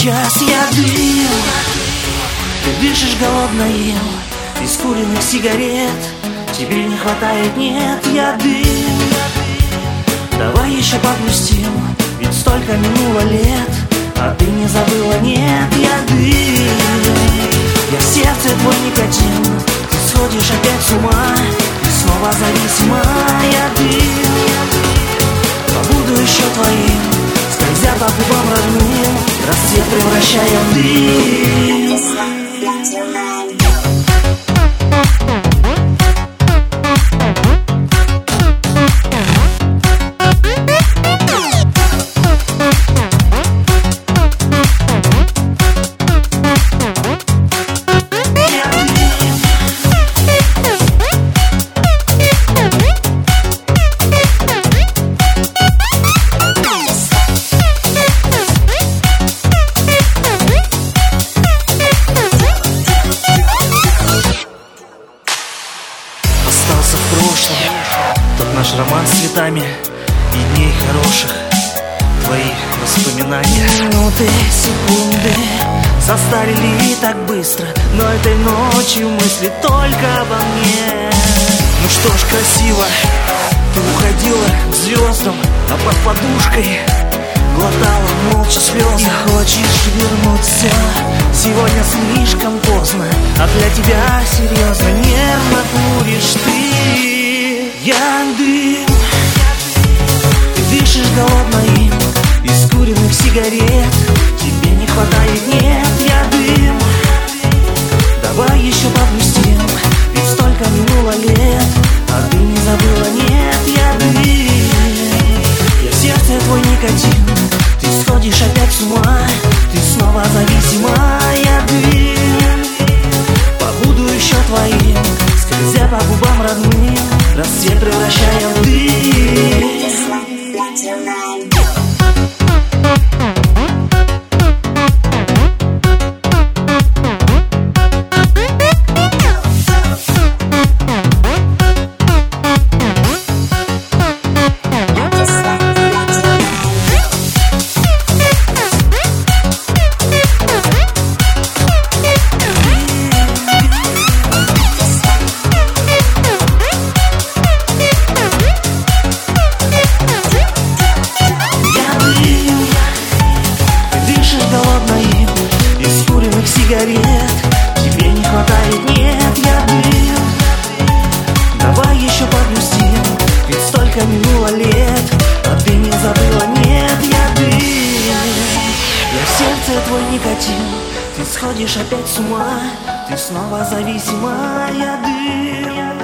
сейчас я дым Ты дышишь голодной из куриных сигарет. Тебе не хватает, нет, я дым. Давай еще погрустим, ведь столько минуло лет А ты не забыла, нет, я дым. Я в сердце твой никотин Ты сходишь опять с ума И снова зависимая дым губам родным. Рассвет превращая в дым Тот наш роман с цветами и дней хороших. Твои воспоминания. Минуты, секунды Состарили так быстро Но этой ночью мысли только обо мне. Ну что ж, красиво. Ты уходила к звездам А под подушкой Глотала молча слезы И хочешь вернуться? Сегодня слишком поздно А для тебя серьезно нервно куришь ты никотин Ты сходишь опять с ума. Ты снова зависимая дым Побуду еще твоим Скользя по губам родным Рассвет превращая в дым сигарет. Тебе не хватает, нет, я дым Давай еще погрустим Ведь столько минуло лет А ты не забыла, нет, я дым Я в сердце твой никотин Ты сходишь опять с ума Ты снова зависимая дым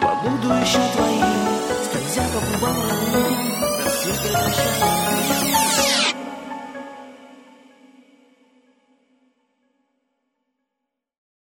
Побуду еще твоим Скользя по губам родным Рассвет превращая